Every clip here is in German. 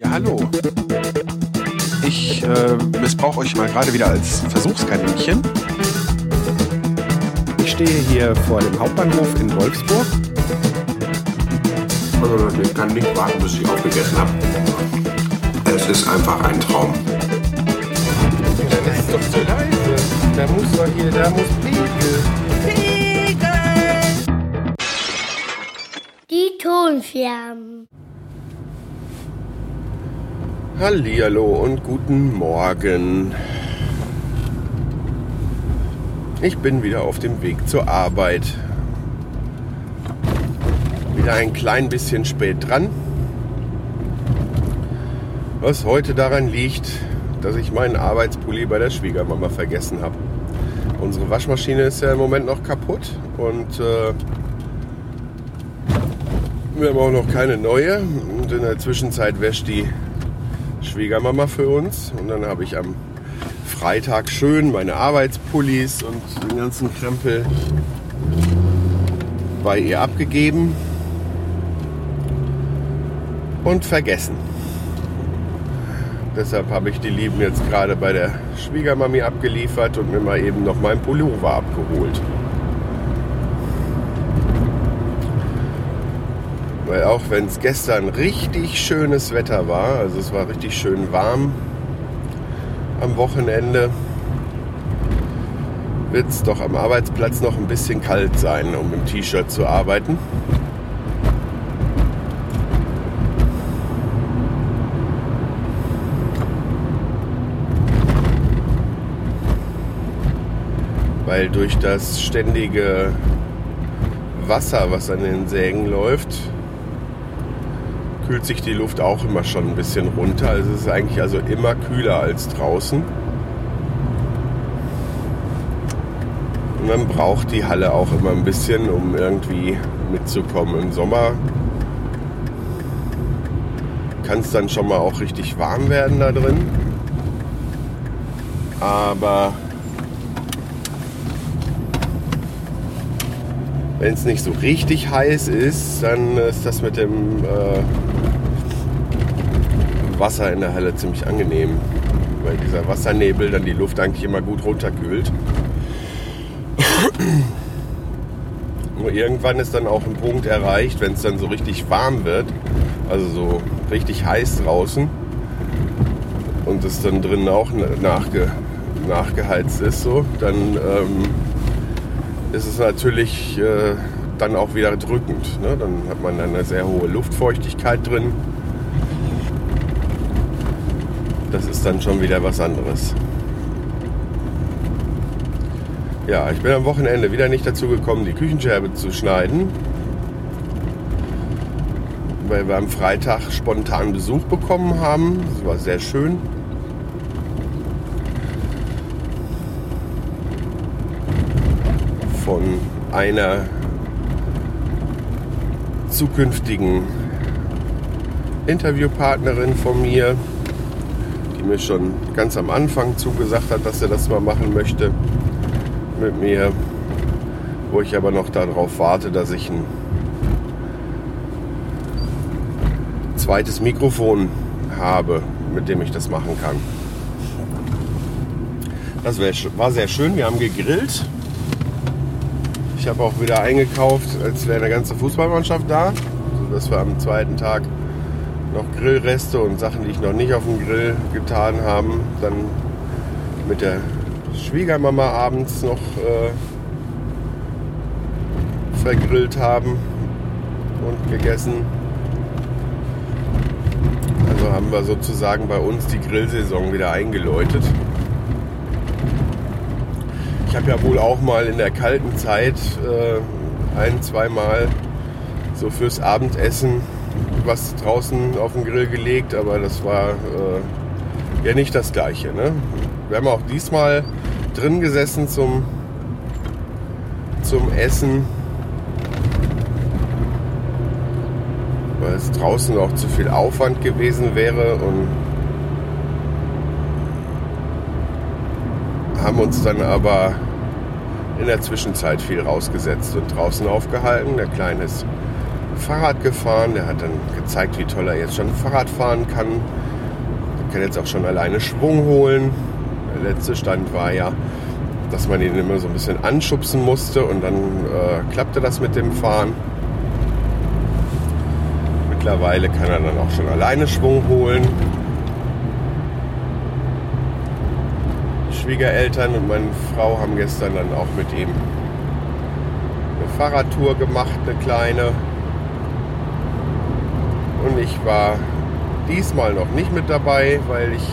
Ja, hallo. Ich äh, missbrauche euch mal gerade wieder als Versuchskaninchen. Ich stehe hier vor dem Hauptbahnhof in Wolfsburg. Also ich kann nicht warten, bis ich aufgegessen habe. Es ist einfach ein Traum. Das ist doch zu leise. Da muss doch hier, da muss Pegel. Die Tonflammen. Hallihallo und guten Morgen. Ich bin wieder auf dem Weg zur Arbeit. Wieder ein klein bisschen spät dran. Was heute daran liegt, dass ich meinen Arbeitspulli bei der Schwiegermama vergessen habe. Unsere Waschmaschine ist ja im Moment noch kaputt und äh, wir haben auch noch keine neue. Und in der Zwischenzeit wäscht die Schwiegermama für uns. Und dann habe ich am Freitag schön meine Arbeitspullis und den ganzen Krempel bei ihr abgegeben und vergessen. Deshalb habe ich die Lieben jetzt gerade bei der Schwiegermami abgeliefert und mir mal eben noch meinen Pullover abgeholt. Weil auch wenn es gestern richtig schönes Wetter war, also es war richtig schön warm am Wochenende, wird es doch am Arbeitsplatz noch ein bisschen kalt sein, um im T-Shirt zu arbeiten. Weil durch das ständige Wasser, was an den Sägen läuft, kühlt sich die Luft auch immer schon ein bisschen runter. Also es ist eigentlich also immer kühler als draußen. Und man braucht die Halle auch immer ein bisschen, um irgendwie mitzukommen. Im Sommer kann es dann schon mal auch richtig warm werden da drin. Aber wenn es nicht so richtig heiß ist, dann ist das mit dem äh, Wasser in der Halle ziemlich angenehm, weil dieser Wassernebel dann die Luft eigentlich immer gut runterkühlt. Nur irgendwann ist dann auch ein Punkt erreicht, wenn es dann so richtig warm wird, also so richtig heiß draußen und es dann drinnen auch nachge, nachgeheizt ist, so, dann ähm, ist es natürlich äh, dann auch wieder drückend. Ne? Dann hat man eine sehr hohe Luftfeuchtigkeit drin. Das ist dann schon wieder was anderes. Ja, ich bin am Wochenende wieder nicht dazu gekommen, die Küchenscherbe zu schneiden. Weil wir am Freitag spontan Besuch bekommen haben. Das war sehr schön. Von einer zukünftigen Interviewpartnerin von mir, die mir schon ganz am Anfang zugesagt hat, dass er das mal machen möchte mit mir, wo ich aber noch darauf warte, dass ich ein zweites Mikrofon habe, mit dem ich das machen kann. Das war sehr schön. Wir haben gegrillt. Ich habe auch wieder eingekauft, als wäre eine ganze Fußballmannschaft da, sodass wir am zweiten Tag noch Grillreste und Sachen, die ich noch nicht auf dem Grill getan haben, dann mit der Schwiegermama abends noch äh, vergrillt haben und gegessen. Also haben wir sozusagen bei uns die Grillsaison wieder eingeläutet. Habe ja wohl auch mal in der kalten Zeit äh, ein, zweimal so fürs Abendessen was draußen auf den Grill gelegt, aber das war äh, ja nicht das gleiche. Ne? Wir haben auch diesmal drin gesessen zum, zum Essen, weil es draußen auch zu viel Aufwand gewesen wäre und haben uns dann aber in der Zwischenzeit viel rausgesetzt und draußen aufgehalten. Der Kleine ist Fahrrad gefahren. Der hat dann gezeigt, wie toll er jetzt schon Fahrrad fahren kann. Er kann jetzt auch schon alleine Schwung holen. Der letzte Stand war ja, dass man ihn immer so ein bisschen anschubsen musste und dann äh, klappte das mit dem Fahren. Mittlerweile kann er dann auch schon alleine Schwung holen. Schwiegereltern und meine Frau haben gestern dann auch mit ihm eine Fahrradtour gemacht, eine kleine. Und ich war diesmal noch nicht mit dabei, weil ich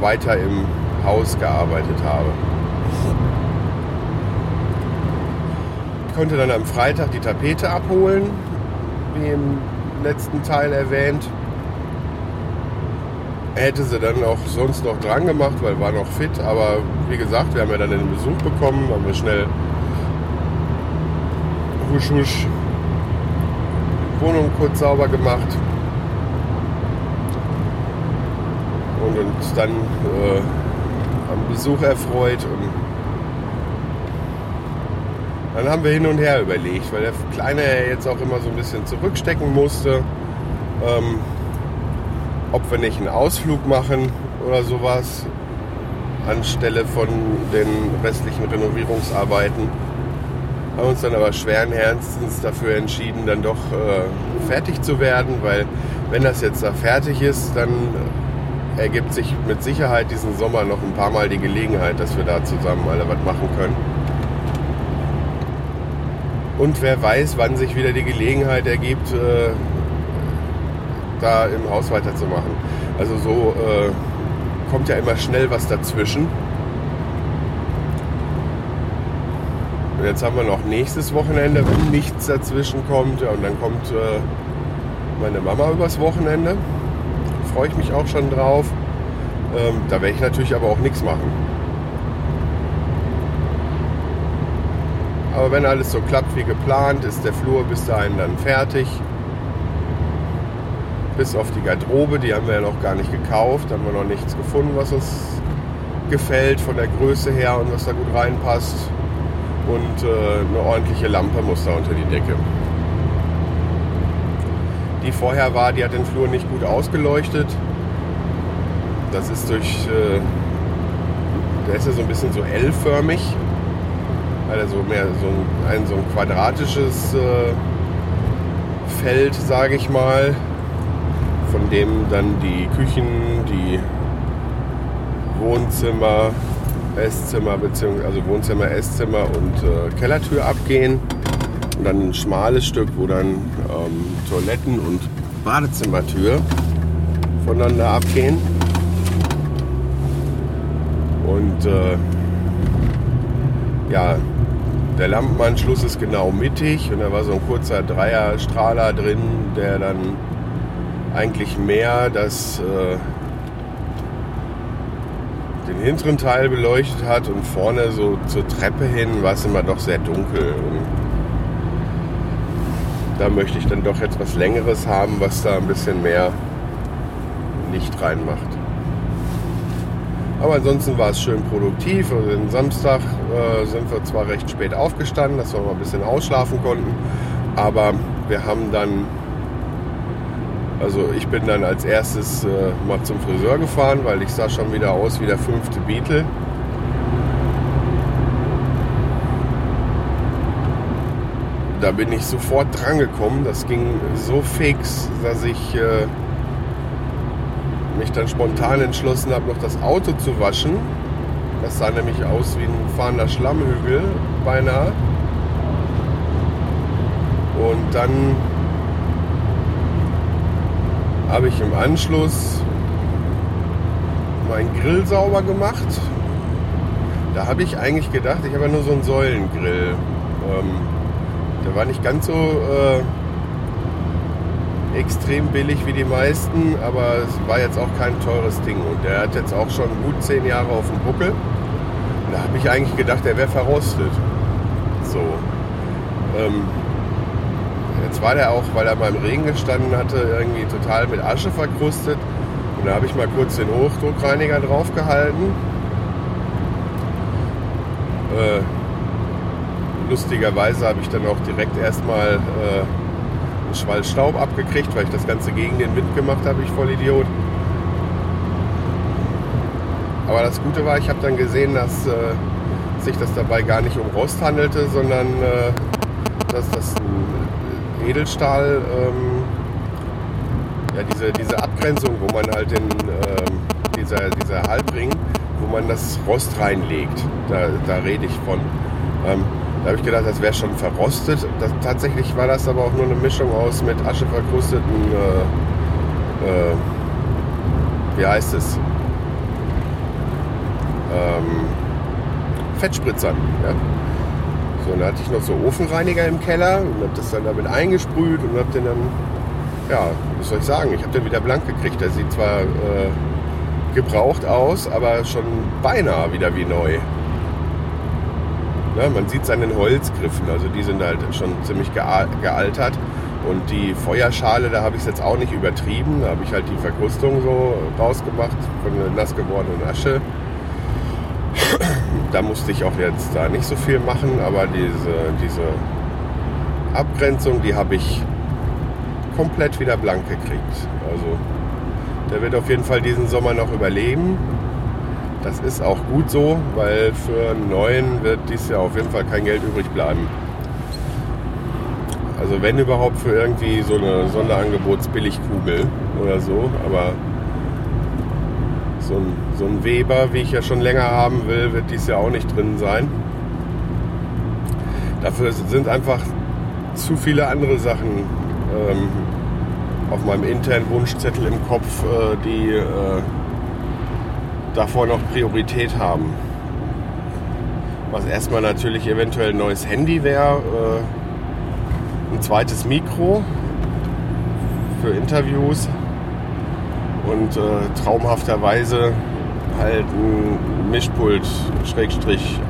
weiter im Haus gearbeitet habe. Ich konnte dann am Freitag die Tapete abholen, wie im letzten Teil erwähnt. Hätte sie dann auch sonst noch dran gemacht, weil war noch fit. Aber wie gesagt, wir haben ja dann den Besuch bekommen, haben wir schnell husch husch Wohnung kurz sauber gemacht. Und uns dann äh, am Besuch erfreut. Und dann haben wir hin und her überlegt, weil der Kleine jetzt auch immer so ein bisschen zurückstecken musste, ähm, ob wir nicht einen Ausflug machen oder sowas anstelle von den restlichen Renovierungsarbeiten. Haben uns dann aber schweren Herzens dafür entschieden, dann doch äh, fertig zu werden, weil wenn das jetzt da fertig ist, dann ergibt sich mit Sicherheit diesen Sommer noch ein paar Mal die Gelegenheit, dass wir da zusammen alle was machen können. Und wer weiß, wann sich wieder die Gelegenheit ergibt, äh, da im Haus weiterzumachen. Also so äh, kommt ja immer schnell was dazwischen. Und jetzt haben wir noch nächstes Wochenende, wenn nichts dazwischen kommt. Ja, und dann kommt äh, meine Mama übers Wochenende. Freue ich mich auch schon drauf. Ähm, da werde ich natürlich aber auch nichts machen. Aber wenn alles so klappt wie geplant, ist der Flur bis dahin dann fertig. Bis auf die Garderobe, die haben wir ja noch gar nicht gekauft. Da haben wir noch nichts gefunden, was uns gefällt von der Größe her und was da gut reinpasst. Und äh, eine ordentliche Lampe muss da unter die Decke. Die vorher war, die hat den Flur nicht gut ausgeleuchtet. Das ist durch, äh, der ist ja so ein bisschen so L-förmig weil er so mehr so ein, ein so ein quadratisches äh, Feld, sage ich mal, von dem dann die Küchen, die Wohnzimmer, Esszimmer, beziehungsweise also Wohnzimmer, Esszimmer und äh, Kellertür abgehen. Und dann ein schmales Stück, wo dann ähm, Toiletten und Badezimmertür voneinander abgehen. Und äh, ja, der Lampenanschluss ist genau mittig und da war so ein kurzer Dreierstrahler drin, der dann eigentlich mehr das, äh, den hinteren Teil beleuchtet hat und vorne so zur Treppe hin war es immer doch sehr dunkel. Und da möchte ich dann doch etwas Längeres haben, was da ein bisschen mehr Licht reinmacht. Aber ansonsten war es schön produktiv. Also den Samstag äh, sind wir zwar recht spät aufgestanden, dass wir mal ein bisschen ausschlafen konnten, aber wir haben dann, also ich bin dann als erstes äh, mal zum Friseur gefahren, weil ich sah schon wieder aus wie der fünfte Beatle. Da bin ich sofort dran gekommen. Das ging so fix, dass ich äh, mich dann spontan entschlossen habe, noch das Auto zu waschen. Das sah nämlich aus wie ein fahrender Schlammhügel beinahe. Und dann habe ich im Anschluss meinen Grill sauber gemacht. Da habe ich eigentlich gedacht, ich habe ja nur so einen Säulengrill. Ähm, der war nicht ganz so äh, extrem billig wie die meisten, aber es war jetzt auch kein teures Ding. Und der hat jetzt auch schon gut zehn Jahre auf dem Buckel. Da habe ich eigentlich gedacht, der wäre verrostet. So. Ähm, jetzt war der auch, weil er beim Regen gestanden hatte, irgendwie total mit Asche verkrustet. Und da habe ich mal kurz den Hochdruckreiniger draufgehalten. Äh, lustigerweise habe ich dann auch direkt erstmal äh, einen Schwall Staub abgekriegt, weil ich das Ganze gegen den Wind gemacht habe, ich voll Idiot. Aber das Gute war, ich habe dann gesehen, dass äh, sich das dabei gar nicht um Rost handelte, sondern äh, dass das Edelstahl, ähm, ja, diese, diese Abgrenzung, wo man halt den, ähm, dieser, dieser Halbring, wo man das Rost reinlegt, da, da rede ich von. Ähm, da habe ich gedacht, das wäre schon verrostet. Das, tatsächlich war das aber auch nur eine Mischung aus mit Asche verkrusteten, äh, äh, wie heißt es? Ähm, Fettspritzern. Ja. So, und da hatte ich noch so Ofenreiniger im Keller und habe das dann damit eingesprüht und habe den dann, ja, was soll ich sagen, ich habe den wieder blank gekriegt. Der sieht zwar äh, gebraucht aus, aber schon beinahe wieder wie neu. Ja, man sieht es an den Holzgriffen, also die sind halt schon ziemlich gealtert. Und die Feuerschale, da habe ich es jetzt auch nicht übertrieben. Da habe ich halt die Verkrustung so rausgemacht von der nass gewordenen Asche da musste ich auch jetzt da nicht so viel machen, aber diese, diese Abgrenzung, die habe ich komplett wieder blank gekriegt. Also der wird auf jeden Fall diesen Sommer noch überleben. Das ist auch gut so, weil für einen neuen wird dies Jahr auf jeden Fall kein Geld übrig bleiben. Also wenn überhaupt für irgendwie so eine Sonderangebotsbilligkugel oder so, aber so ein, so ein Weber, wie ich ja schon länger haben will, wird dies Jahr auch nicht drin sein. Dafür sind einfach zu viele andere Sachen ähm, auf meinem internen Wunschzettel im Kopf, äh, die äh, davor noch Priorität haben. Was erstmal natürlich eventuell ein neues Handy wäre, äh, ein zweites Mikro für Interviews und äh, traumhafterweise halt ein Mischpult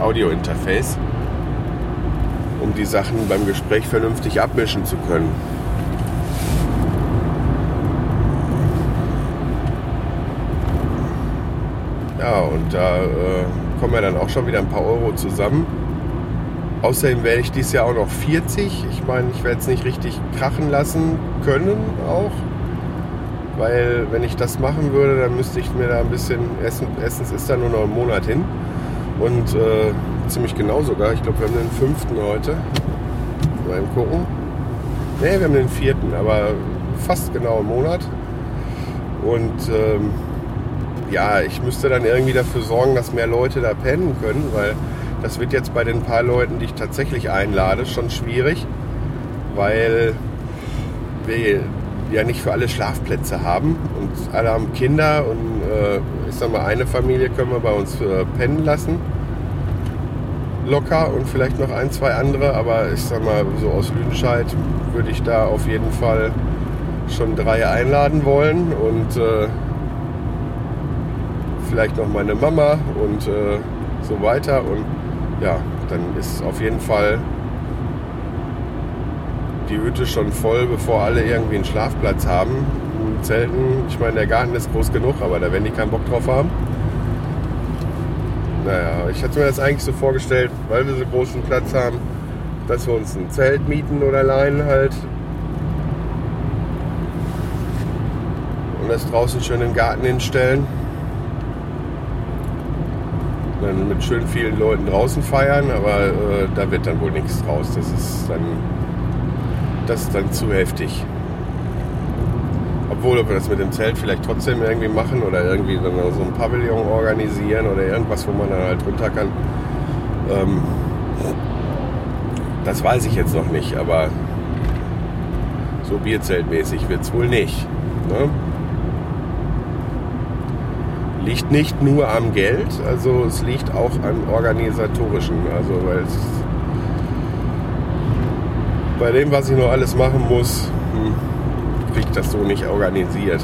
Audio-Interface, um die Sachen beim Gespräch vernünftig abmischen zu können. Ja, und da äh, kommen ja dann auch schon wieder ein paar Euro zusammen. Außerdem werde ich dieses Jahr auch noch 40. Ich meine, ich werde es nicht richtig krachen lassen können auch weil wenn ich das machen würde, dann müsste ich mir da ein bisschen, essen, erstens ist da nur noch ein Monat hin. Und äh, ziemlich genau sogar, ich glaube wir haben den fünften heute, mal gucken, ne wir haben den vierten, aber fast genau einen Monat. Und ähm, ja, ich müsste dann irgendwie dafür sorgen, dass mehr Leute da pennen können, weil das wird jetzt bei den paar Leuten, die ich tatsächlich einlade, schon schwierig, weil ja nicht für alle Schlafplätze haben. Und alle haben Kinder und äh, ich sag mal, eine Familie können wir bei uns äh, pennen lassen. Locker und vielleicht noch ein, zwei andere, aber ich sag mal, so aus Lüdenscheid würde ich da auf jeden Fall schon drei einladen wollen. Und äh, vielleicht noch meine Mama und äh, so weiter. Und ja, dann ist auf jeden Fall die Hütte schon voll, bevor alle irgendwie einen Schlafplatz haben. Zelten, ich meine, der Garten ist groß genug, aber da werden die keinen Bock drauf haben. Naja, ich hatte mir das eigentlich so vorgestellt, weil wir so großen Platz haben, dass wir uns ein Zelt mieten oder leihen halt. Und das draußen schön im Garten hinstellen. Dann mit schön vielen Leuten draußen feiern, aber äh, da wird dann wohl nichts draus. Das ist dann das ist dann zu heftig. Obwohl, ob wir das mit dem Zelt vielleicht trotzdem irgendwie machen oder irgendwie so ein Pavillon organisieren oder irgendwas, wo man dann halt runter kann. Ähm, das weiß ich jetzt noch nicht, aber so Bierzeltmäßig wird es wohl nicht. Ne? Liegt nicht nur am Geld, also es liegt auch an organisatorischen, also weil es bei dem, was ich noch alles machen muss, hm, kriege ich das so nicht organisiert.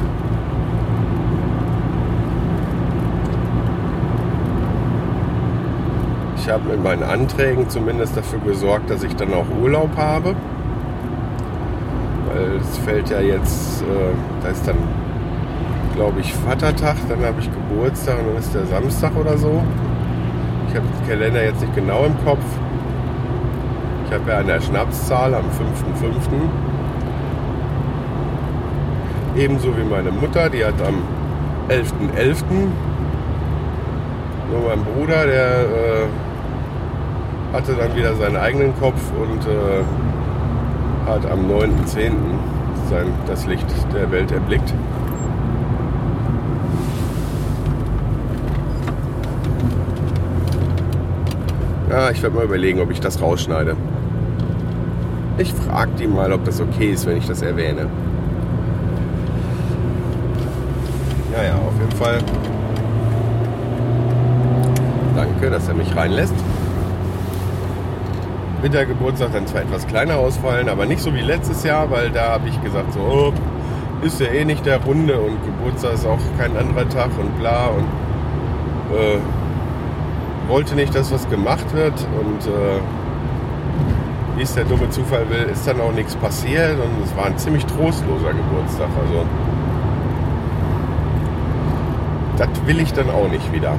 Ich habe mit meinen Anträgen zumindest dafür gesorgt, dass ich dann auch Urlaub habe. Weil es fällt ja jetzt, äh, da ist dann, glaube ich, Vatertag, dann habe ich Geburtstag und dann ist der Samstag oder so. Ich habe den Kalender jetzt nicht genau im Kopf. Ich habe ja an der Schnapszahl am 5.5. Ebenso wie meine Mutter, die hat am 11.11. Nur mein Bruder, der äh, hatte dann wieder seinen eigenen Kopf und äh, hat am 9.10. Sein, das Licht der Welt erblickt. Ja, ich werde mal überlegen, ob ich das rausschneide. Ich frage die mal, ob das okay ist, wenn ich das erwähne. Naja, auf jeden Fall. Danke, dass er mich reinlässt. Wird der Geburtstag dann zwar etwas kleiner ausfallen, aber nicht so wie letztes Jahr, weil da habe ich gesagt, so, oh, ist ja eh nicht der Runde und Geburtstag ist auch kein anderer Tag und bla und äh, wollte nicht, dass was gemacht wird und äh, wie es der dumme Zufall will, ist dann auch nichts passiert und es war ein ziemlich trostloser Geburtstag. Also das will ich dann auch nicht wieder.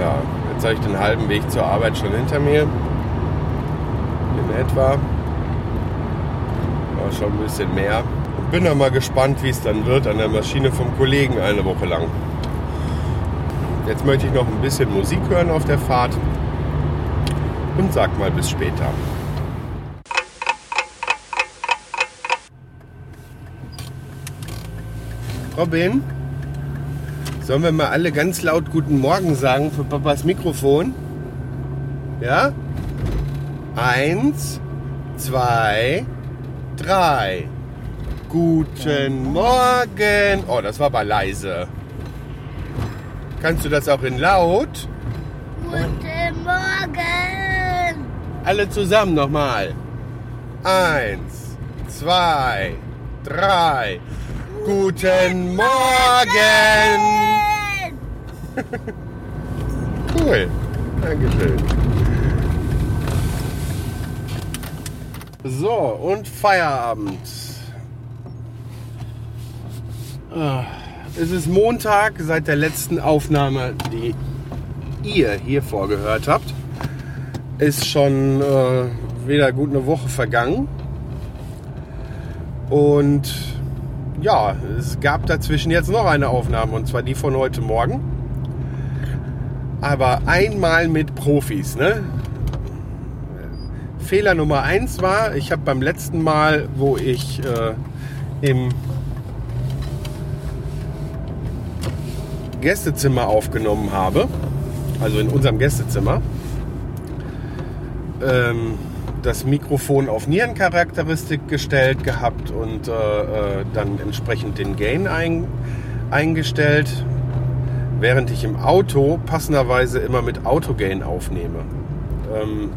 Ja, jetzt habe ich den halben Weg zur Arbeit schon hinter mir. In etwa. War schon ein bisschen mehr. Und bin dann mal gespannt, wie es dann wird an der Maschine vom Kollegen eine Woche lang. Jetzt möchte ich noch ein bisschen Musik hören auf der Fahrt und sag mal bis später. Robin, sollen wir mal alle ganz laut Guten Morgen sagen für Papas Mikrofon? Ja? Eins, zwei, drei. Guten Morgen. Oh, das war aber leise. Kannst du das auch in laut? Guten Morgen. Alle zusammen nochmal. Eins, zwei, drei. Guten Morgen. Cool. Dankeschön. So, und Feierabend. Ah, Es ist Montag seit der letzten Aufnahme, die ihr hier vorgehört habt. Ist schon äh, wieder gut eine Woche vergangen. Und ja, es gab dazwischen jetzt noch eine Aufnahme und zwar die von heute Morgen. Aber einmal mit Profis, ne? Fehler Nummer eins war, ich habe beim letzten Mal, wo ich äh, im Gästezimmer aufgenommen habe, also in unserem Gästezimmer, ähm, das Mikrofon auf Nierencharakteristik gestellt gehabt und äh, äh, dann entsprechend den Gain ein, eingestellt, während ich im Auto passenderweise immer mit Autogain aufnehme. Ähm,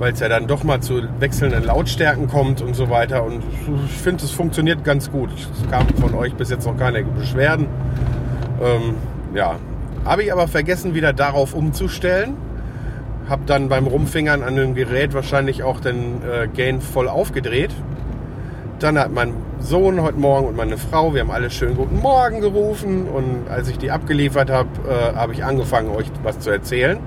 weil es ja dann doch mal zu wechselnden Lautstärken kommt und so weiter. Und ich finde, es funktioniert ganz gut. Es kam von euch bis jetzt noch keine Beschwerden. Ähm, ja, habe ich aber vergessen, wieder darauf umzustellen. Habe dann beim Rumfingern an dem Gerät wahrscheinlich auch den äh, Gain voll aufgedreht. Dann hat mein Sohn heute Morgen und meine Frau, wir haben alle schön guten Morgen gerufen. Und als ich die abgeliefert habe, äh, habe ich angefangen, euch was zu erzählen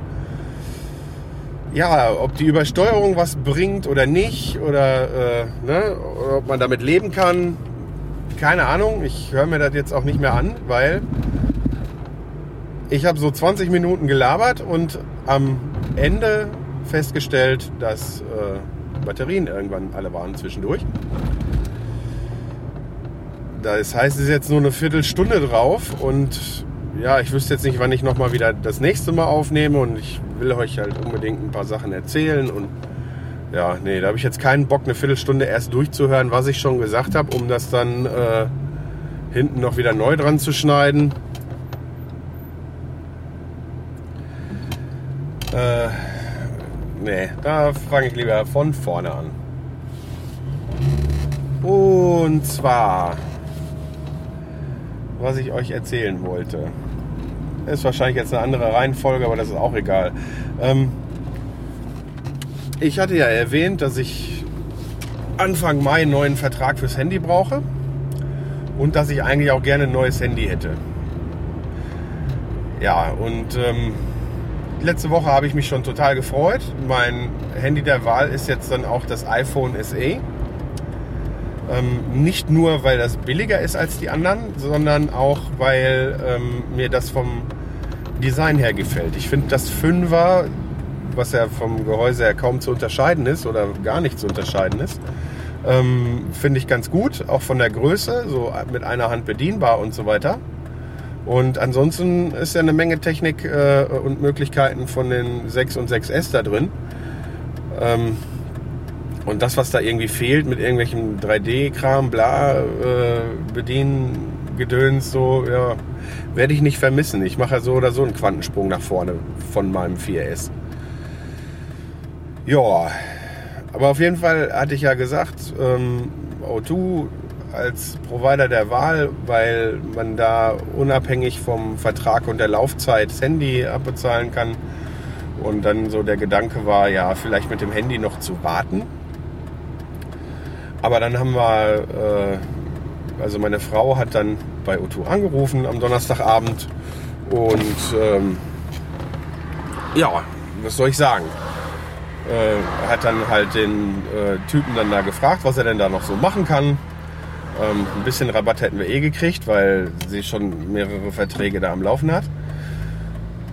ja, ob die Übersteuerung was bringt oder nicht oder, äh, ne, oder ob man damit leben kann, keine Ahnung. Ich höre mir das jetzt auch nicht mehr an, weil ich habe so 20 Minuten gelabert und am Ende festgestellt, dass äh, Batterien irgendwann alle waren zwischendurch. Das heißt, es ist jetzt nur eine Viertelstunde drauf und ja, ich wüsste jetzt nicht, wann ich nochmal wieder das nächste Mal aufnehme und ich will euch halt unbedingt ein paar Sachen erzählen und ja, nee, da habe ich jetzt keinen Bock, eine Viertelstunde erst durchzuhören, was ich schon gesagt habe, um das dann äh, hinten noch wieder neu dran zu schneiden. Äh, nee, da fange ich lieber von vorne an. Und zwar, was ich euch erzählen wollte. Ist wahrscheinlich jetzt eine andere Reihenfolge, aber das ist auch egal. Ähm, ich hatte ja erwähnt, dass ich Anfang Mai einen neuen Vertrag fürs Handy brauche und dass ich eigentlich auch gerne ein neues Handy hätte. Ja, und ähm, letzte Woche habe ich mich schon total gefreut. Mein Handy der Wahl ist jetzt dann auch das iPhone SE. Ähm, nicht nur, weil das billiger ist als die anderen, sondern auch, weil ähm, mir das vom Design her gefällt. Ich finde das Fünfer, was ja vom Gehäuse her kaum zu unterscheiden ist oder gar nicht zu unterscheiden ist, ähm, finde ich ganz gut, auch von der Größe, so mit einer Hand bedienbar und so weiter. Und ansonsten ist ja eine Menge Technik äh, und Möglichkeiten von den 6 und 6S da drin. Ähm, und das, was da irgendwie fehlt mit irgendwelchem 3D-Kram, bla, äh, Bediengedöns, so, ja, werde ich nicht vermissen. Ich mache ja so oder so einen Quantensprung nach vorne von meinem 4S. Ja, aber auf jeden Fall hatte ich ja gesagt, ähm, O2 als Provider der Wahl, weil man da unabhängig vom Vertrag und der Laufzeit das Handy abbezahlen kann. Und dann so der Gedanke war, ja, vielleicht mit dem Handy noch zu warten. Aber dann haben wir, äh, also meine Frau hat dann bei O2 angerufen am Donnerstagabend und ähm, ja, was soll ich sagen? Äh, hat dann halt den äh, Typen dann da gefragt, was er denn da noch so machen kann. Ähm, ein bisschen Rabatt hätten wir eh gekriegt, weil sie schon mehrere Verträge da am Laufen hat.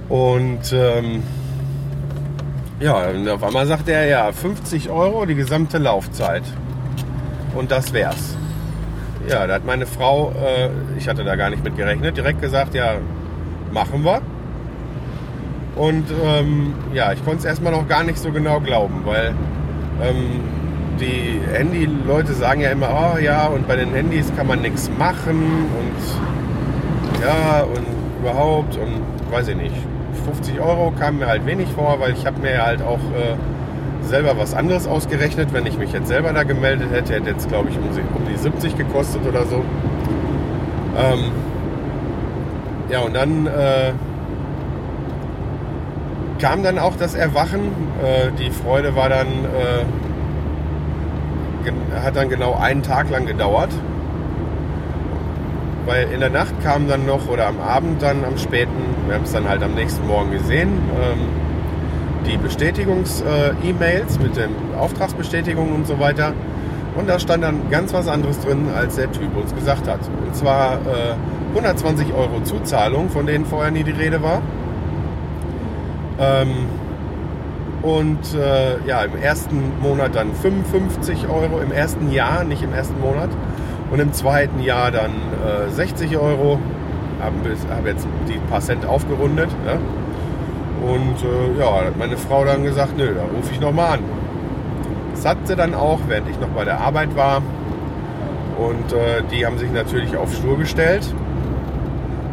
Und ähm, ja, auf einmal sagt er ja 50 Euro die gesamte Laufzeit. Und das wär's. Ja, da hat meine Frau, äh, ich hatte da gar nicht mit gerechnet, direkt gesagt, ja, machen wir. Und ähm, ja, ich konnte es erstmal noch gar nicht so genau glauben, weil ähm, die Handy-Leute sagen ja immer, oh ja, und bei den Handys kann man nichts machen und ja, und überhaupt und weiß ich nicht. 50 Euro kam mir halt wenig vor, weil ich habe mir halt auch äh, selber was anderes ausgerechnet. Wenn ich mich jetzt selber da gemeldet hätte, hätte jetzt glaube ich um, die 70 gekostet oder so. Ähm, ja, und dann äh, kam dann auch das Erwachen. Äh, die Freude war dann, äh, hat dann genau einen Tag lang gedauert. Weil in der Nacht kam dann noch, oder am Abend dann am späten, wir haben es dann halt am nächsten Morgen gesehen, ähm, die Bestätigungs-E-Mails mit den Auftragsbestätigungen und so weiter. Und da stand dann ganz was anderes drin, als der Typ uns gesagt hat. Und zwar äh, 120 Euro Zuzahlung, von denen vorher nie die Rede war. Ähm, und äh, ja, im ersten Monat dann 55 Euro, im ersten Jahr, nicht im ersten Monat. Und im zweiten Jahr dann äh, 60 Euro. Haben hab jetzt die paar Cent aufgerundet. Ja? Und äh, ja, hat meine Frau dann gesagt, nö, da rufe ich nochmal an. Das hat sie dann auch, während ich noch bei der Arbeit war. Und äh, die haben sich natürlich auf Stur gestellt.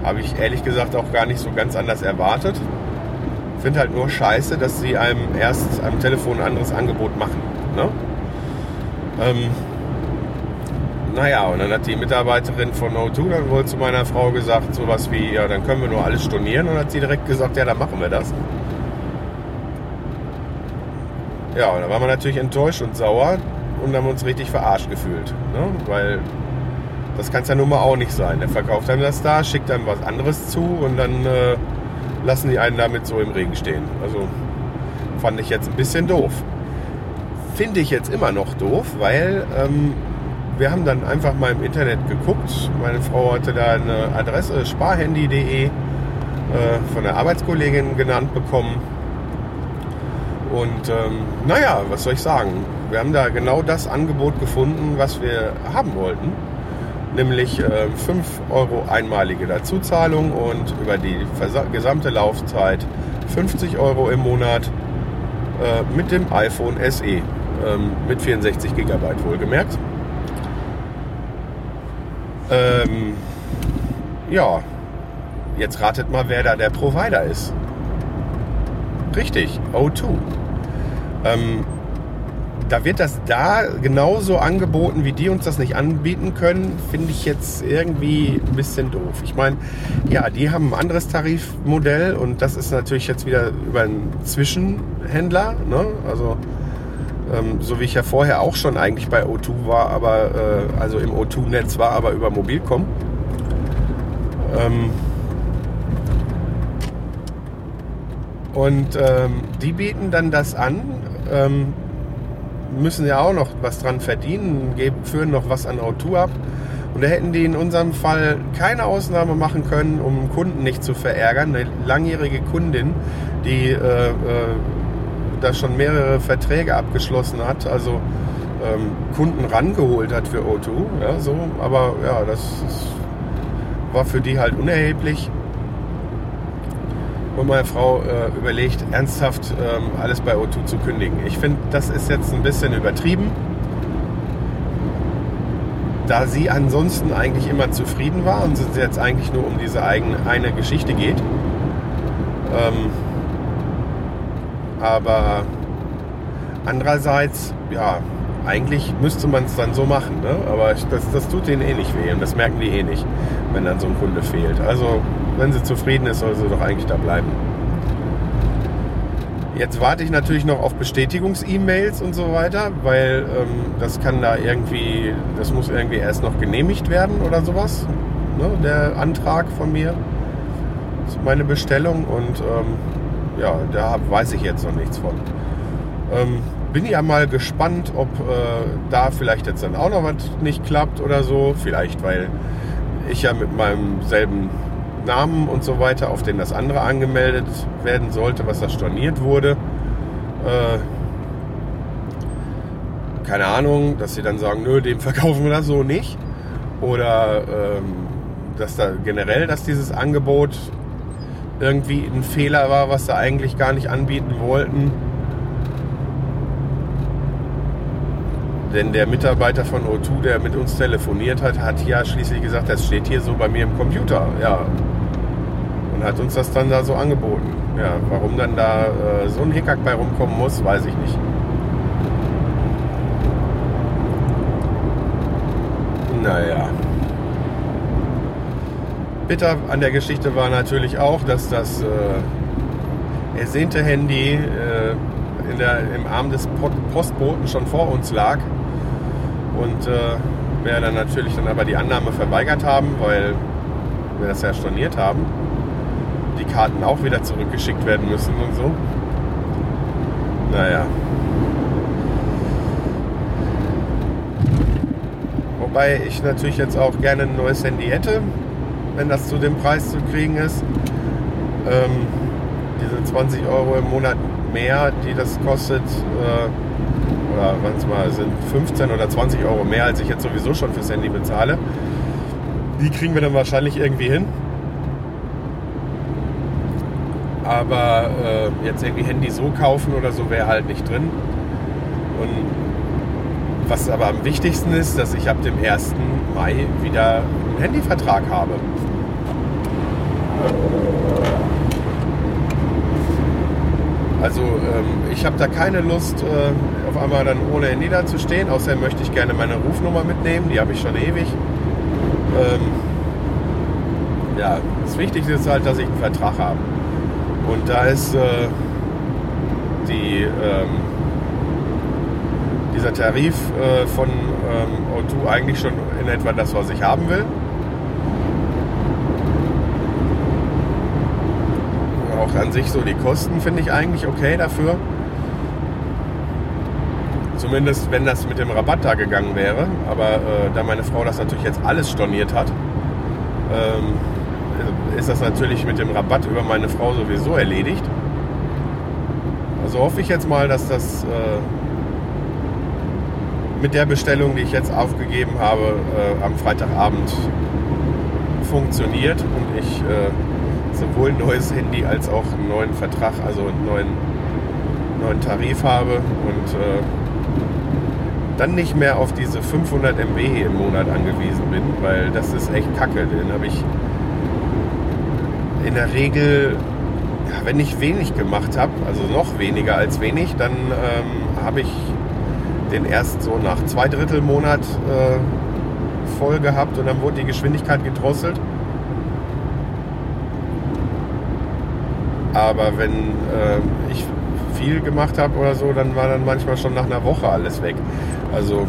Habe ich ehrlich gesagt auch gar nicht so ganz anders erwartet. Finde halt nur scheiße, dass sie einem erst am Telefon ein anderes Angebot machen. Ne? Ähm, naja, und dann hat die Mitarbeiterin von O2 dann wohl zu meiner Frau gesagt, sowas wie, ja, dann können wir nur alles stornieren. Und dann hat sie direkt gesagt, ja, dann machen wir das. Ja, und da waren wir natürlich enttäuscht und sauer und haben uns richtig verarscht gefühlt. Ne? Weil das kann es ja nun mal auch nicht sein. Der verkauft einem das da, schickt einem was anderes zu und dann äh, lassen die einen damit so im Regen stehen. Also fand ich jetzt ein bisschen doof. Finde ich jetzt immer noch doof, weil ähm, wir haben dann einfach mal im Internet geguckt. Meine Frau hatte da eine Adresse sparhandy.de äh, von der Arbeitskollegin genannt bekommen. Und ähm, naja, was soll ich sagen? Wir haben da genau das Angebot gefunden, was wir haben wollten. Nämlich äh, 5 Euro einmalige Dazuzahlung und über die gesamte Laufzeit 50 Euro im Monat äh, mit dem iPhone SE. Ähm, mit 64 GB wohlgemerkt. Ähm, ja, jetzt ratet mal, wer da der Provider ist. Richtig, O2. Ähm, da wird das da genauso angeboten, wie die uns das nicht anbieten können, finde ich jetzt irgendwie ein bisschen doof. Ich meine, ja, die haben ein anderes Tarifmodell und das ist natürlich jetzt wieder über einen Zwischenhändler. Ne? Also ähm, so wie ich ja vorher auch schon eigentlich bei O2 war, aber äh, also im O2-Netz war, aber über Mobilcom. Ähm, und ähm, die bieten dann das an, ähm, müssen ja auch noch was dran verdienen, geben, führen noch was an O2 ab. Und da hätten die in unserem Fall keine Ausnahme machen können, um Kunden nicht zu verärgern. Eine langjährige Kundin, die äh, äh, da schon mehrere Verträge abgeschlossen hat, also ähm, Kunden rangeholt hat für O2. Ja, so. Aber ja, das ist, war für die halt unerheblich. Und meine Frau äh, überlegt, ernsthaft ähm, alles bei O2 zu kündigen. Ich finde, das ist jetzt ein bisschen übertrieben. Da sie ansonsten eigentlich immer zufrieden war und es jetzt eigentlich nur um diese eigene, eine Geschichte geht. Ähm, aber andererseits, ja, eigentlich müsste man es dann so machen, ne? aber das, das tut denen eh nicht weh und das merken die eh nicht, wenn dann so ein Kunde fehlt. Also, wenn sie zufrieden ist, soll sie doch eigentlich da bleiben. Jetzt warte ich natürlich noch auf Bestätigungs-E-Mails und so weiter, weil ähm, das kann da irgendwie, das muss irgendwie erst noch genehmigt werden oder sowas, ne? der Antrag von mir, meine Bestellung und ähm, ja, da weiß ich jetzt noch nichts von. Ähm, bin ja mal gespannt, ob äh, da vielleicht jetzt dann auch noch was nicht klappt oder so. Vielleicht, weil ich ja mit meinem selben Namen und so weiter, auf den das andere angemeldet werden sollte, was da storniert wurde. Äh, keine Ahnung, dass sie dann sagen, nö, dem verkaufen wir das so nicht. Oder ähm, dass da generell, dass dieses Angebot irgendwie ein Fehler war, was sie eigentlich gar nicht anbieten wollten. Denn der Mitarbeiter von O2, der mit uns telefoniert hat, hat ja schließlich gesagt, das steht hier so bei mir im Computer. Ja. Und hat uns das dann da so angeboten. Ja, warum dann da äh, so ein Hickhack bei rumkommen muss, weiß ich nicht. Naja. Bitter an der Geschichte war natürlich auch, dass das äh, ersehnte Handy äh, in der, im Arm des Postboten schon vor uns lag. Und äh, wir dann natürlich dann aber die Annahme verweigert haben, weil wir das ja storniert haben. Die Karten auch wieder zurückgeschickt werden müssen und so. Naja. Wobei ich natürlich jetzt auch gerne ein neues Handy hätte, wenn das zu dem Preis zu kriegen ist. Ähm, diese 20 Euro im Monat mehr, die das kostet, äh, oder manchmal sind 15 oder 20 Euro mehr, als ich jetzt sowieso schon fürs Handy bezahle. Die kriegen wir dann wahrscheinlich irgendwie hin. Aber äh, jetzt irgendwie Handy so kaufen oder so wäre halt nicht drin. Und was aber am wichtigsten ist, dass ich ab dem 1. Mai wieder einen Handyvertrag habe. Also ähm, ich habe da keine Lust, äh, auf einmal dann ohne Handy da zu stehen. Außerdem möchte ich gerne meine Rufnummer mitnehmen, die habe ich schon ewig. Ähm, ja, das Wichtigste ist halt, dass ich einen Vertrag habe. Und da ist äh, die, ähm, dieser Tarif äh, von ähm, O2 eigentlich schon in etwa das, was ich haben will. auch an sich so die Kosten finde ich eigentlich okay dafür. Zumindest wenn das mit dem Rabatt da gegangen wäre. Aber äh, da meine Frau das natürlich jetzt alles storniert hat, ähm, ist das natürlich mit dem Rabatt über meine Frau sowieso erledigt. Also hoffe ich jetzt mal, dass das äh, mit der Bestellung, die ich jetzt aufgegeben habe, äh, am Freitagabend funktioniert und ich äh, sowohl ein neues Handy als auch einen neuen Vertrag, also einen neuen, neuen Tarif habe und äh, dann nicht mehr auf diese 500 MB im Monat angewiesen bin, weil das ist echt kacke. Den habe ich in der Regel, ja, wenn ich wenig gemacht habe, also noch weniger als wenig, dann ähm, habe ich den erst so nach zwei Drittel Monat äh, voll gehabt und dann wurde die Geschwindigkeit gedrosselt. Aber wenn äh, ich viel gemacht habe oder so, dann war dann manchmal schon nach einer Woche alles weg. Also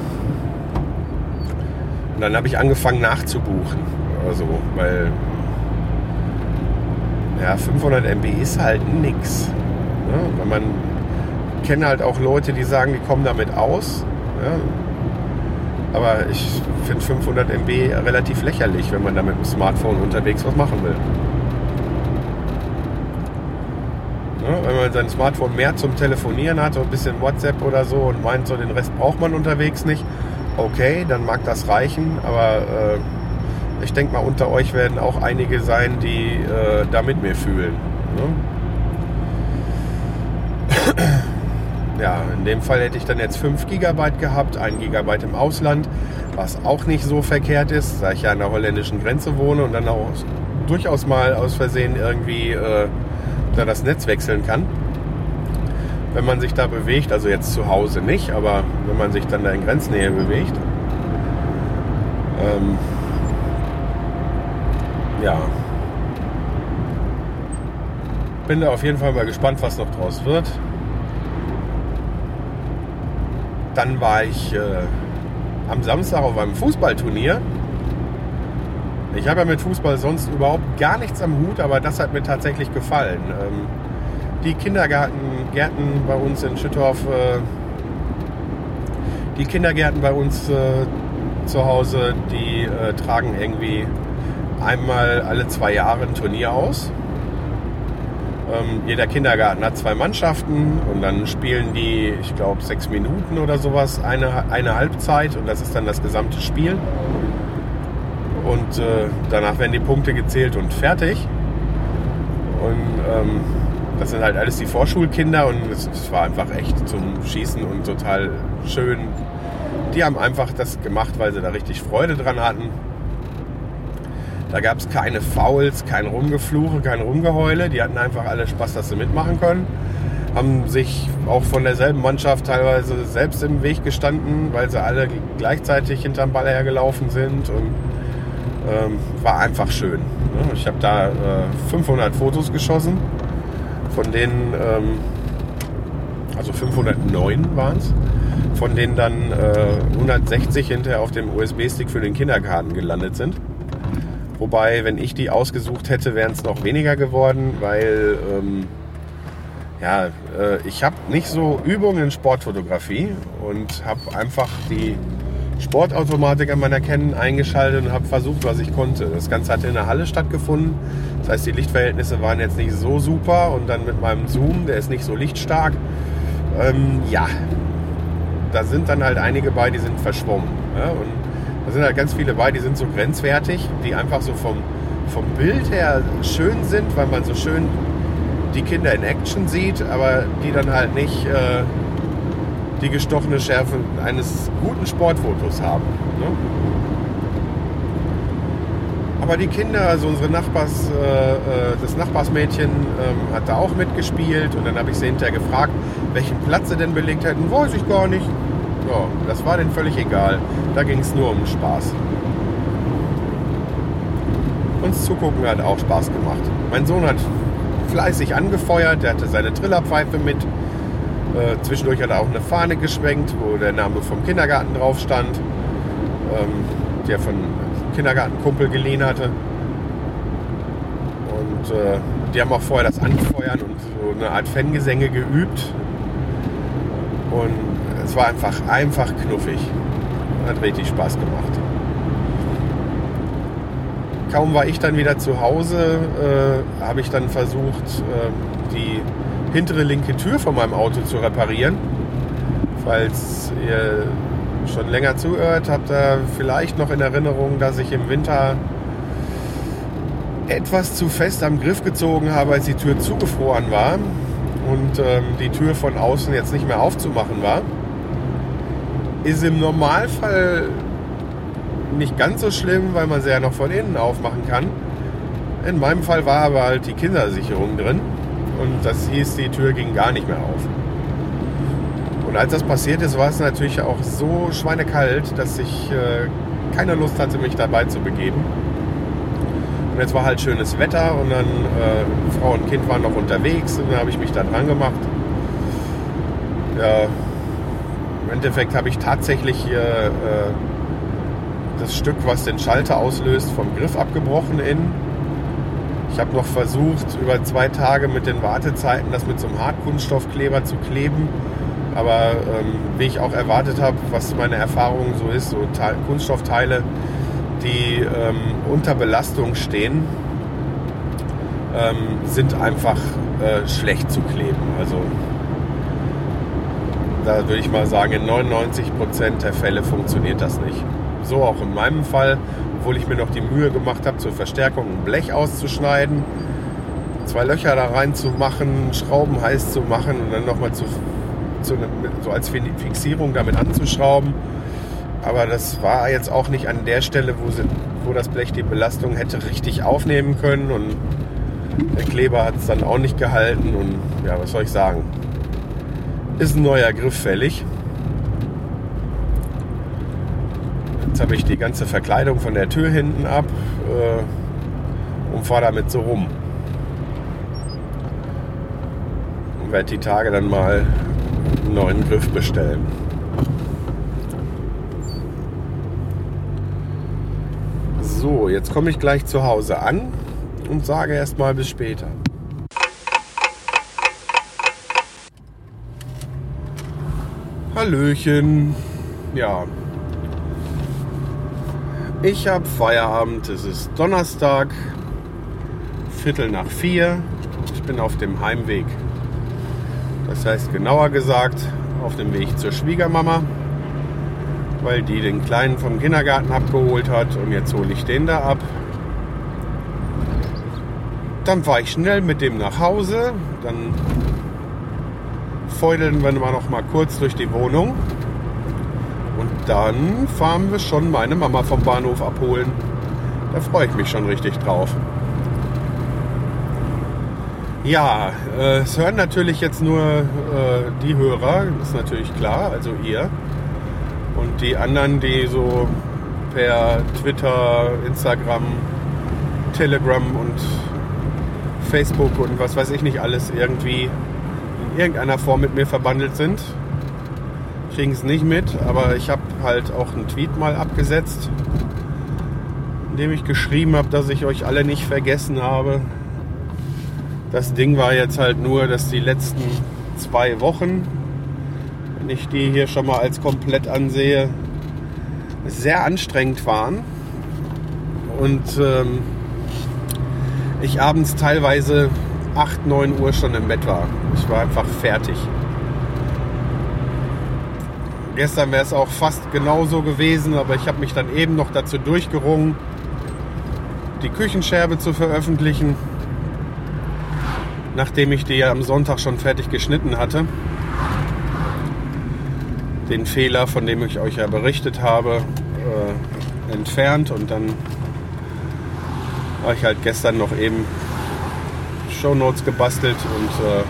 dann habe ich angefangen nachzubuchen. Also, weil ja, 500 MB ist halt nix. Ne? Wenn man kenne halt auch Leute, die sagen, die kommen damit aus. Ja. Aber ich finde 500 MB relativ lächerlich, wenn man da mit dem Smartphone unterwegs was machen will. Ja, wenn man sein Smartphone mehr zum Telefonieren hat, so ein bisschen WhatsApp oder so und meint, so den Rest braucht man unterwegs nicht, okay, dann mag das reichen. Aber äh, ich denke mal, unter euch werden auch einige sein, die äh, da mit mir fühlen. Ne? Ja, in dem Fall hätte ich dann jetzt 5 GB gehabt, 1 GB im Ausland, was auch nicht so verkehrt ist, da ich ja an der holländischen Grenze wohne und dann auch durchaus mal aus Versehen irgendwie äh, da das Netz wechseln kann. Wenn man sich da bewegt, also jetzt zu Hause nicht, aber wenn man sich dann da in Grenznähe bewegt. Ähm, ja. Bin da auf jeden Fall mal gespannt, was noch draus wird. Dann war ich äh, am Samstag auf einem Fußballturnier. Ich habe ja mit Fußball sonst überhaupt gar nichts am Hut, aber das hat mir tatsächlich gefallen. Ähm, die Kindergärten Gärten bei uns in Schüttorf, äh, die Kindergärten bei uns äh, zu Hause, die äh, tragen irgendwie einmal alle zwei Jahre ein Turnier aus. Ähm, jeder Kindergarten hat zwei Mannschaften und dann spielen die, ich glaube, sechs Minuten oder sowas, eine, eine Halbzeit und das ist dann das gesamte Spiel. Und äh, danach werden die Punkte gezählt und fertig. Und ähm, das sind halt alles die Vorschulkinder und es, es war einfach echt zum Schießen und total schön. Die haben einfach das gemacht, weil sie da richtig Freude dran hatten. Da gab es keine Fouls, kein Rumgefluche, kein Rumgeheule. Die hatten einfach alle Spaß, dass sie mitmachen können. Haben sich auch von derselben Mannschaft teilweise selbst im Weg gestanden, weil sie alle gleichzeitig hinterm Ball hergelaufen sind. Und ähm, war einfach schön. Ich habe da äh, 500 Fotos geschossen, von denen, ähm, also 509 waren es, von denen dann äh, 160 hinterher auf dem USB-Stick für den Kindergarten gelandet sind. Wobei, wenn ich die ausgesucht hätte, wären es noch weniger geworden, weil ähm, ja, äh, ich habe nicht so Übungen in Sportfotografie und habe einfach die Sportautomatik an meiner Canon eingeschaltet und habe versucht, was ich konnte. Das Ganze hatte in der Halle stattgefunden. Das heißt, die Lichtverhältnisse waren jetzt nicht so super und dann mit meinem Zoom, der ist nicht so lichtstark. Ähm, ja, da sind dann halt einige bei, die sind verschwommen. Ja? Und da sind halt ganz viele bei, die sind so grenzwertig, die einfach so vom, vom Bild her schön sind, weil man so schön die Kinder in Action sieht, aber die dann halt nicht äh, die gestochene Schärfe eines guten Sportfotos haben. Ne? Aber die Kinder, also unsere Nachbars, äh, äh, das Nachbarsmädchen ähm, hat da auch mitgespielt und dann habe ich sie hinterher gefragt, welchen Platz sie denn belegt hätten. Weiß ich gar nicht. Ja, das war denen völlig egal. Da ging es nur um Spaß. Uns zugucken hat auch Spaß gemacht. Mein Sohn hat fleißig angefeuert, der hatte seine Trillerpfeife mit. Äh, zwischendurch hat er auch eine Fahne geschwenkt, wo der Name vom Kindergarten drauf stand, ähm, der von Kindergartenkumpel geliehen hatte. Und äh, die haben auch vorher das Anfeuern und so eine Art Fangesänge geübt. Und es war einfach, einfach knuffig. Hat richtig Spaß gemacht. Kaum war ich dann wieder zu Hause, äh, habe ich dann versucht, äh, die hintere linke Tür von meinem Auto zu reparieren. Falls ihr schon länger zuhört, habt ihr vielleicht noch in Erinnerung, dass ich im Winter etwas zu fest am Griff gezogen habe, als die Tür zugefroren war und ähm, die Tür von außen jetzt nicht mehr aufzumachen war. Ist im Normalfall nicht ganz so schlimm, weil man sie ja noch von innen aufmachen kann. In meinem Fall war aber halt die Kindersicherung drin und das hieß, die Tür ging gar nicht mehr auf. Und als das passiert ist, war es natürlich auch so schweinekalt, dass ich äh, keine Lust hatte, mich dabei zu begeben. Und jetzt war halt schönes Wetter und dann äh, Frau und Kind waren noch unterwegs und dann habe ich mich da dran gemacht. Ja, im Endeffekt habe ich tatsächlich hier äh, das Stück, was den Schalter auslöst, vom Griff abgebrochen innen. Ich habe noch versucht, über zwei Tage mit den Wartezeiten das mit so einem Hartkunststoffkleber zu kleben. Aber ähm, wie ich auch erwartet habe, was meine Erfahrung so ist, so Te Kunststoffteile, die ähm, unter Belastung stehen, ähm, sind einfach äh, schlecht zu kleben. Also da würde ich mal sagen, in 99% der Fälle funktioniert das nicht. So auch in meinem Fall, obwohl ich mir noch die Mühe gemacht habe, zur Verstärkung ein Blech auszuschneiden, zwei Löcher da reinzumachen, Schrauben heiß zu machen und dann nochmal zu, zu, so als Fixierung damit anzuschrauben. Aber das war jetzt auch nicht an der Stelle, wo, sie, wo das Blech die Belastung hätte richtig aufnehmen können und der Kleber hat es dann auch nicht gehalten und ja, was soll ich sagen? Ist ein neuer Griff fällig. Jetzt habe ich die ganze Verkleidung von der Tür hinten ab äh, und fahre damit so rum. Und werde die Tage dann mal einen neuen Griff bestellen. So, jetzt komme ich gleich zu Hause an und sage erstmal bis später. Hallöchen. Ja. Ich habe Feierabend. Es ist Donnerstag, Viertel nach vier. Ich bin auf dem Heimweg. Das heißt genauer gesagt auf dem Weg zur Schwiegermama, weil die den Kleinen vom Kindergarten abgeholt hat und jetzt hole ich den da ab. Dann fahre ich schnell mit dem nach Hause. Dann feudeln wir noch mal kurz durch die Wohnung. Und dann fahren wir schon meine Mama vom Bahnhof abholen. Da freue ich mich schon richtig drauf. Ja, äh, es hören natürlich jetzt nur äh, die Hörer, ist natürlich klar, also ihr. Und die anderen, die so per Twitter, Instagram, Telegram und Facebook und was weiß ich nicht alles irgendwie irgendeiner Form mit mir verbandelt sind. Kriegen es nicht mit, aber ich habe halt auch einen Tweet mal abgesetzt, in dem ich geschrieben habe, dass ich euch alle nicht vergessen habe. Das Ding war jetzt halt nur, dass die letzten zwei Wochen, wenn ich die hier schon mal als komplett ansehe, sehr anstrengend waren. Und ähm, ich abends teilweise 8, 9 Uhr schon im Bett war. Ich war einfach fertig. Gestern wäre es auch fast genauso gewesen, aber ich habe mich dann eben noch dazu durchgerungen, die Küchenscherbe zu veröffentlichen, nachdem ich die ja am Sonntag schon fertig geschnitten hatte. Den Fehler, von dem ich euch ja berichtet habe, äh, entfernt und dann war ich halt gestern noch eben Shownotes gebastelt und äh,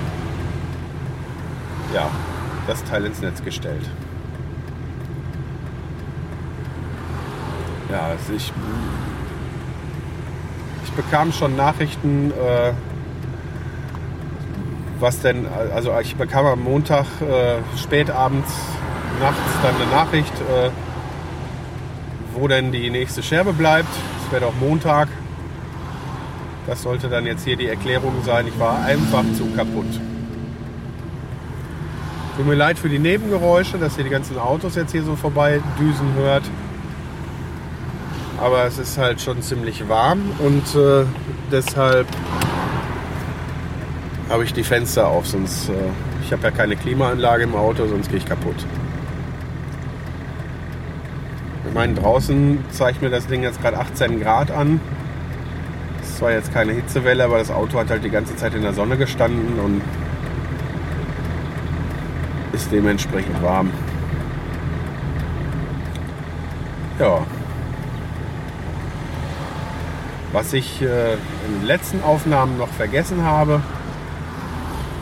ja, das Teil ins Netz gestellt. Ja, also ich, ich bekam schon Nachrichten, äh, was denn, also ich bekam am Montag äh, spät abends, nachts dann eine Nachricht, äh, wo denn die nächste Scherbe bleibt. Es wäre doch Montag. Das sollte dann jetzt hier die Erklärung sein. Ich war einfach zu kaputt. Tut mir leid für die Nebengeräusche, dass ihr die ganzen Autos jetzt hier so vorbei düsen hört. Aber es ist halt schon ziemlich warm und äh, deshalb habe ich die Fenster auf, sonst äh, ich habe ja keine Klimaanlage im Auto, sonst gehe ich kaputt. Ich meine, draußen zeigt mir das Ding jetzt gerade 18 Grad an zwar jetzt keine Hitzewelle, aber das Auto hat halt die ganze Zeit in der Sonne gestanden und ist dementsprechend warm. Ja. Was ich äh, in den letzten Aufnahmen noch vergessen habe,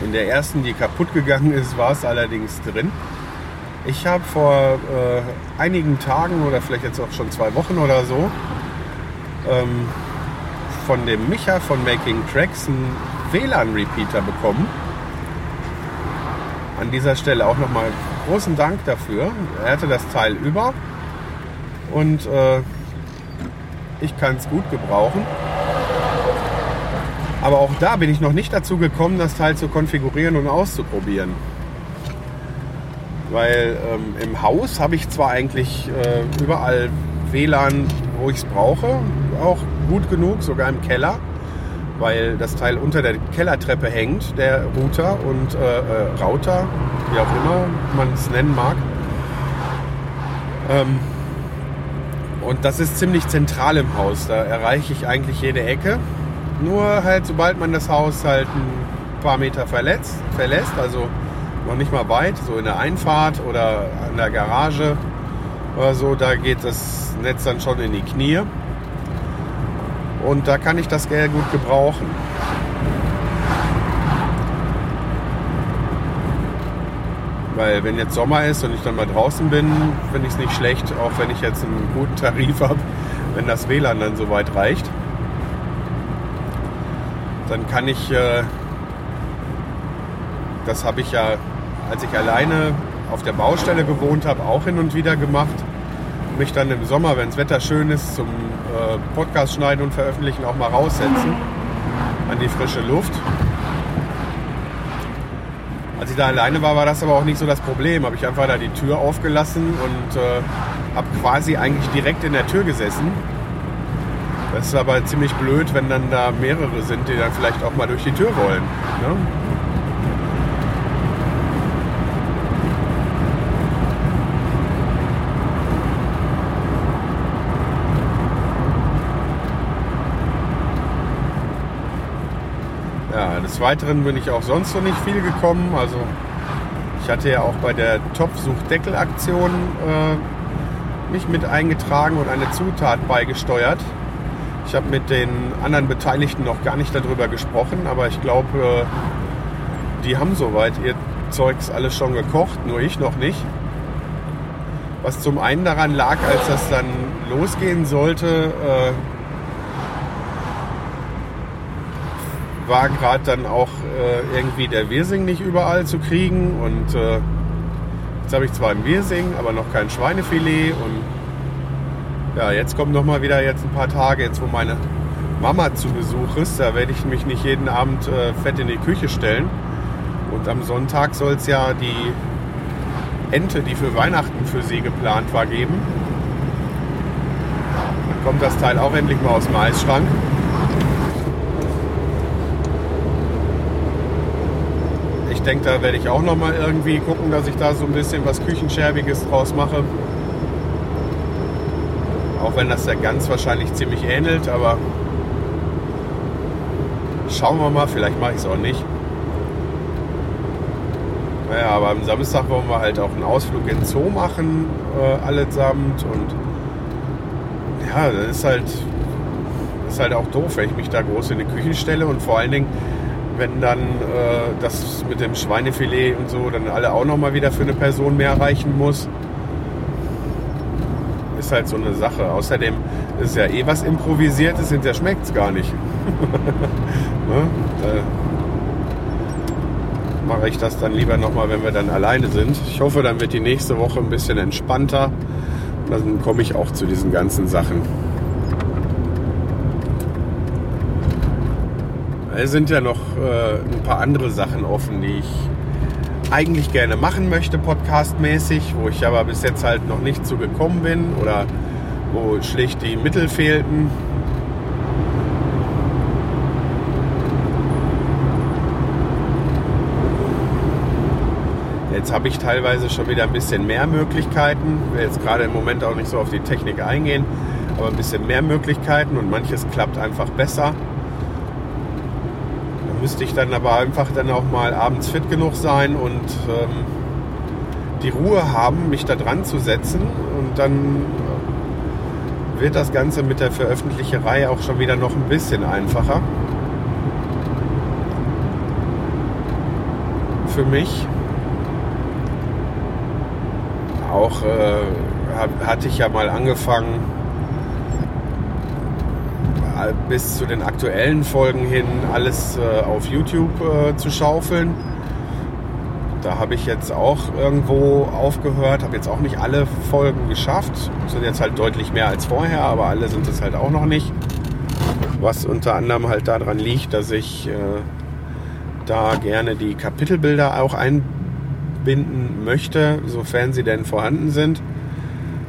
in der ersten, die kaputt gegangen ist, war es allerdings drin. Ich habe vor äh, einigen Tagen oder vielleicht jetzt auch schon zwei Wochen oder so ähm, von dem Micha von Making Tracks einen WLAN-Repeater bekommen. An dieser Stelle auch nochmal großen Dank dafür. Er hatte das Teil über und äh, ich kann es gut gebrauchen. Aber auch da bin ich noch nicht dazu gekommen, das Teil zu konfigurieren und auszuprobieren. Weil ähm, im Haus habe ich zwar eigentlich äh, überall WLAN, wo ich es brauche, auch gut genug, sogar im Keller, weil das Teil unter der Kellertreppe hängt, der Router und äh, äh, Router, wie auch immer man es nennen mag. Ähm, und das ist ziemlich zentral im Haus. Da erreiche ich eigentlich jede Ecke. Nur halt, sobald man das Haus halt ein paar Meter verletzt, verlässt, also noch nicht mal weit, so in der Einfahrt oder an der Garage oder so, da geht das Netz dann schon in die Knie. Und da kann ich das Geld gut gebrauchen. Weil wenn jetzt Sommer ist und ich dann mal draußen bin, finde ich es nicht schlecht, auch wenn ich jetzt einen guten Tarif habe, wenn das WLAN dann so weit reicht. Dann kann ich, äh, das habe ich ja, als ich alleine auf der Baustelle gewohnt habe, auch hin und wieder gemacht. Mich dann im Sommer, wenn das Wetter schön ist, zum äh, Podcast schneiden und veröffentlichen auch mal raussetzen an die frische Luft. Als ich da alleine war, war das aber auch nicht so das Problem. Habe ich einfach da die Tür aufgelassen und äh, habe quasi eigentlich direkt in der Tür gesessen. Das ist aber ziemlich blöd, wenn dann da mehrere sind, die dann vielleicht auch mal durch die Tür wollen. Ne? Ja, des Weiteren bin ich auch sonst noch nicht viel gekommen. Also ich hatte ja auch bei der Topfsuchdeckel-Aktion äh, mich mit eingetragen und eine Zutat beigesteuert. Ich habe mit den anderen Beteiligten noch gar nicht darüber gesprochen, aber ich glaube, äh, die haben soweit ihr Zeugs alles schon gekocht, nur ich noch nicht. Was zum einen daran lag, als das dann losgehen sollte, äh, war gerade dann auch äh, irgendwie der Wirsing nicht überall zu kriegen. Und äh, jetzt habe ich zwar ein Wirsing, aber noch kein Schweinefilet. Und ja, jetzt kommt noch mal wieder jetzt ein paar Tage, jetzt wo meine Mama zu Besuch ist. Da werde ich mich nicht jeden Abend äh, fett in die Küche stellen. Und am Sonntag soll es ja die Ente, die für Weihnachten für sie geplant war, geben. Dann kommt das Teil auch endlich mal aus dem Eisschrank. Denke, da werde ich auch noch mal irgendwie gucken, dass ich da so ein bisschen was Küchenscherbiges draus mache. Auch wenn das ja ganz wahrscheinlich ziemlich ähnelt, aber schauen wir mal, vielleicht mache ich es auch nicht. Naja, aber am Samstag wollen wir halt auch einen Ausflug in den Zoo machen, äh, allesamt. Und ja, das ist halt, das ist halt auch doof, wenn ich mich da groß in die Küche stelle und vor allen Dingen, wenn dann äh, das mit dem Schweinefilet und so dann alle auch nochmal wieder für eine Person mehr reichen muss. Ist halt so eine Sache. Außerdem ist ja eh was Improvisiertes, hinterher schmeckt es gar nicht. ne? Da mache ich das dann lieber nochmal, wenn wir dann alleine sind. Ich hoffe, dann wird die nächste Woche ein bisschen entspannter. Dann komme ich auch zu diesen ganzen Sachen. Es sind ja noch äh, ein paar andere Sachen offen, die ich eigentlich gerne machen möchte, podcastmäßig, wo ich aber bis jetzt halt noch nicht zu gekommen bin oder wo schlicht die Mittel fehlten. Jetzt habe ich teilweise schon wieder ein bisschen mehr Möglichkeiten. Ich will jetzt gerade im Moment auch nicht so auf die Technik eingehen, aber ein bisschen mehr Möglichkeiten und manches klappt einfach besser müsste ich dann aber einfach dann auch mal abends fit genug sein und ähm, die Ruhe haben, mich da dran zu setzen. Und dann wird das Ganze mit der Veröffentlicherei auch schon wieder noch ein bisschen einfacher. Für mich. Auch äh, hatte ich ja mal angefangen, bis zu den aktuellen Folgen hin alles äh, auf YouTube äh, zu schaufeln. Da habe ich jetzt auch irgendwo aufgehört, habe jetzt auch nicht alle Folgen geschafft. Sind jetzt halt deutlich mehr als vorher, aber alle sind es halt auch noch nicht. was unter anderem halt daran liegt, dass ich äh, da gerne die Kapitelbilder auch einbinden möchte, sofern sie denn vorhanden sind.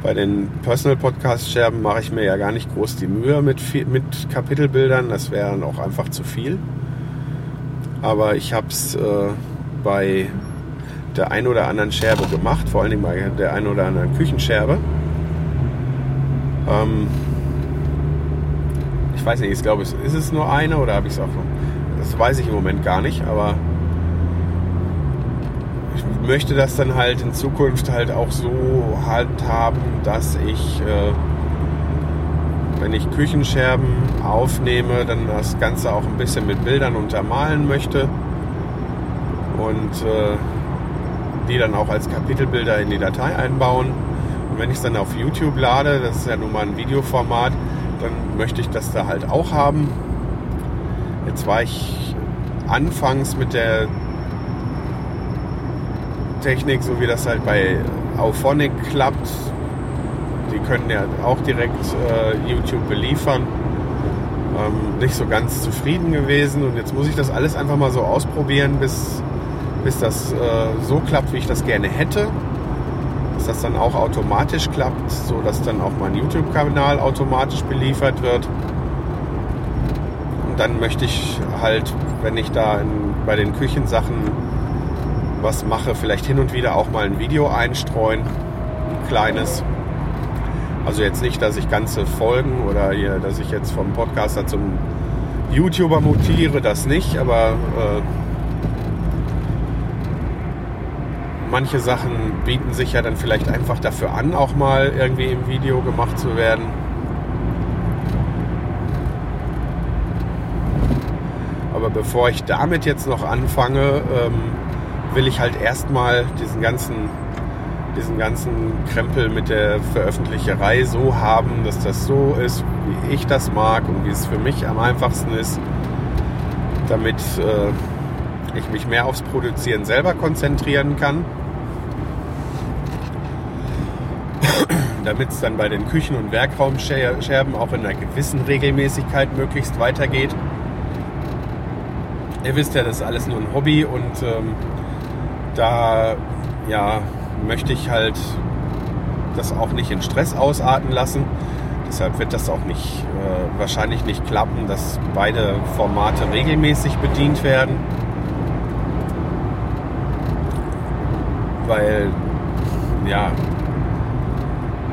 Bei den Personal Podcast Scherben mache ich mir ja gar nicht groß die Mühe mit, mit Kapitelbildern, das wäre dann auch einfach zu viel. Aber ich habe es äh, bei der ein oder anderen Scherbe gemacht, vor allem bei der ein oder anderen Küchenscherbe. Ähm, ich weiß nicht, ich glaube, ist es nur eine oder habe ich es auch noch? Das weiß ich im Moment gar nicht, aber möchte das dann halt in Zukunft halt auch so handhaben, dass ich, äh, wenn ich Küchenscherben aufnehme, dann das Ganze auch ein bisschen mit Bildern untermalen möchte und äh, die dann auch als Kapitelbilder in die Datei einbauen. Und wenn ich es dann auf YouTube lade, das ist ja nun mal ein Videoformat, dann möchte ich das da halt auch haben. Jetzt war ich anfangs mit der Technik, so wie das halt bei Auphonic klappt. Die können ja auch direkt äh, YouTube beliefern. Ähm, nicht so ganz zufrieden gewesen und jetzt muss ich das alles einfach mal so ausprobieren, bis, bis das äh, so klappt, wie ich das gerne hätte. Dass das dann auch automatisch klappt, so dass dann auch mein YouTube-Kanal automatisch beliefert wird. Und dann möchte ich halt, wenn ich da in, bei den Küchensachen was mache, vielleicht hin und wieder auch mal ein Video einstreuen, ein kleines. Also jetzt nicht, dass ich ganze Folgen oder hier, dass ich jetzt vom Podcaster zum YouTuber mutiere, das nicht, aber äh, manche Sachen bieten sich ja dann vielleicht einfach dafür an, auch mal irgendwie im Video gemacht zu werden. Aber bevor ich damit jetzt noch anfange, ähm, will ich halt erstmal diesen ganzen, diesen ganzen Krempel mit der Veröffentlicherei so haben, dass das so ist, wie ich das mag und wie es für mich am einfachsten ist, damit äh, ich mich mehr aufs Produzieren selber konzentrieren kann. damit es dann bei den Küchen- und Werkraumscherben auch in einer gewissen Regelmäßigkeit möglichst weitergeht. Ihr wisst ja, das ist alles nur ein Hobby und ähm, da ja, möchte ich halt das auch nicht in Stress ausarten lassen. Deshalb wird das auch nicht äh, wahrscheinlich nicht klappen, dass beide Formate regelmäßig bedient werden. Weil ja,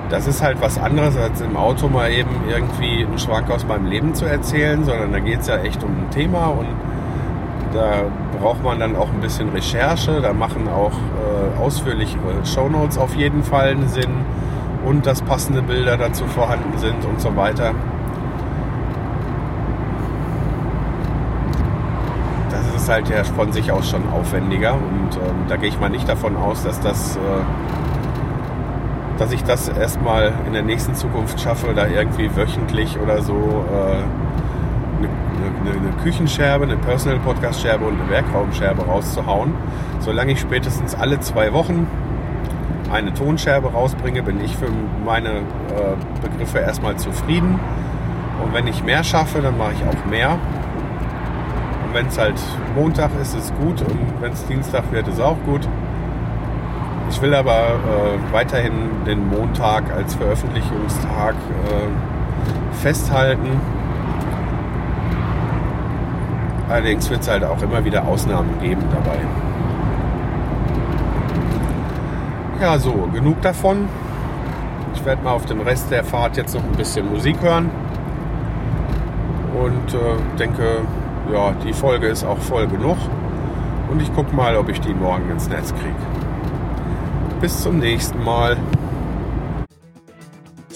das ist halt was anderes, als im Auto mal eben irgendwie einen Schwank aus meinem Leben zu erzählen, sondern da geht es ja echt um ein Thema und da braucht man dann auch ein bisschen Recherche. Da machen auch äh, ausführlichere Shownotes auf jeden Fall einen Sinn und dass passende Bilder dazu vorhanden sind und so weiter. Das ist halt ja von sich aus schon aufwendiger und ähm, da gehe ich mal nicht davon aus, dass das äh, dass ich das erstmal in der nächsten Zukunft schaffe, da irgendwie wöchentlich oder so äh, eine, eine, Küchenscherbe, eine Personal Podcast Scherbe und eine Werkraumscherbe rauszuhauen. Solange ich spätestens alle zwei Wochen eine Tonscherbe rausbringe, bin ich für meine äh, Begriffe erstmal zufrieden. Und wenn ich mehr schaffe, dann mache ich auch mehr. Und wenn es halt Montag ist, ist es gut. Und wenn es Dienstag wird, ist es auch gut. Ich will aber äh, weiterhin den Montag als Veröffentlichungstag äh, festhalten Allerdings wird es halt auch immer wieder Ausnahmen geben dabei. Ja, so, genug davon. Ich werde mal auf dem Rest der Fahrt jetzt noch ein bisschen Musik hören. Und äh, denke, ja, die Folge ist auch voll genug. Und ich gucke mal, ob ich die morgen ins Netz kriege. Bis zum nächsten Mal.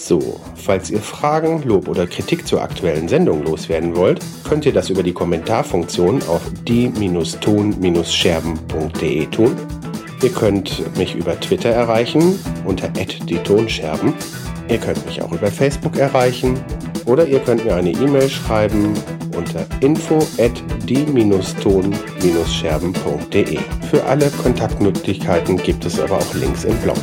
So, falls ihr Fragen, Lob oder Kritik zur aktuellen Sendung loswerden wollt, könnt ihr das über die Kommentarfunktion auf die-ton-scherben.de tun. Ihr könnt mich über Twitter erreichen unter die Tonscherben. Ihr könnt mich auch über Facebook erreichen oder ihr könnt mir eine E-Mail schreiben unter info at die-ton-scherben.de. Für alle Kontaktmöglichkeiten gibt es aber auch Links im Blog.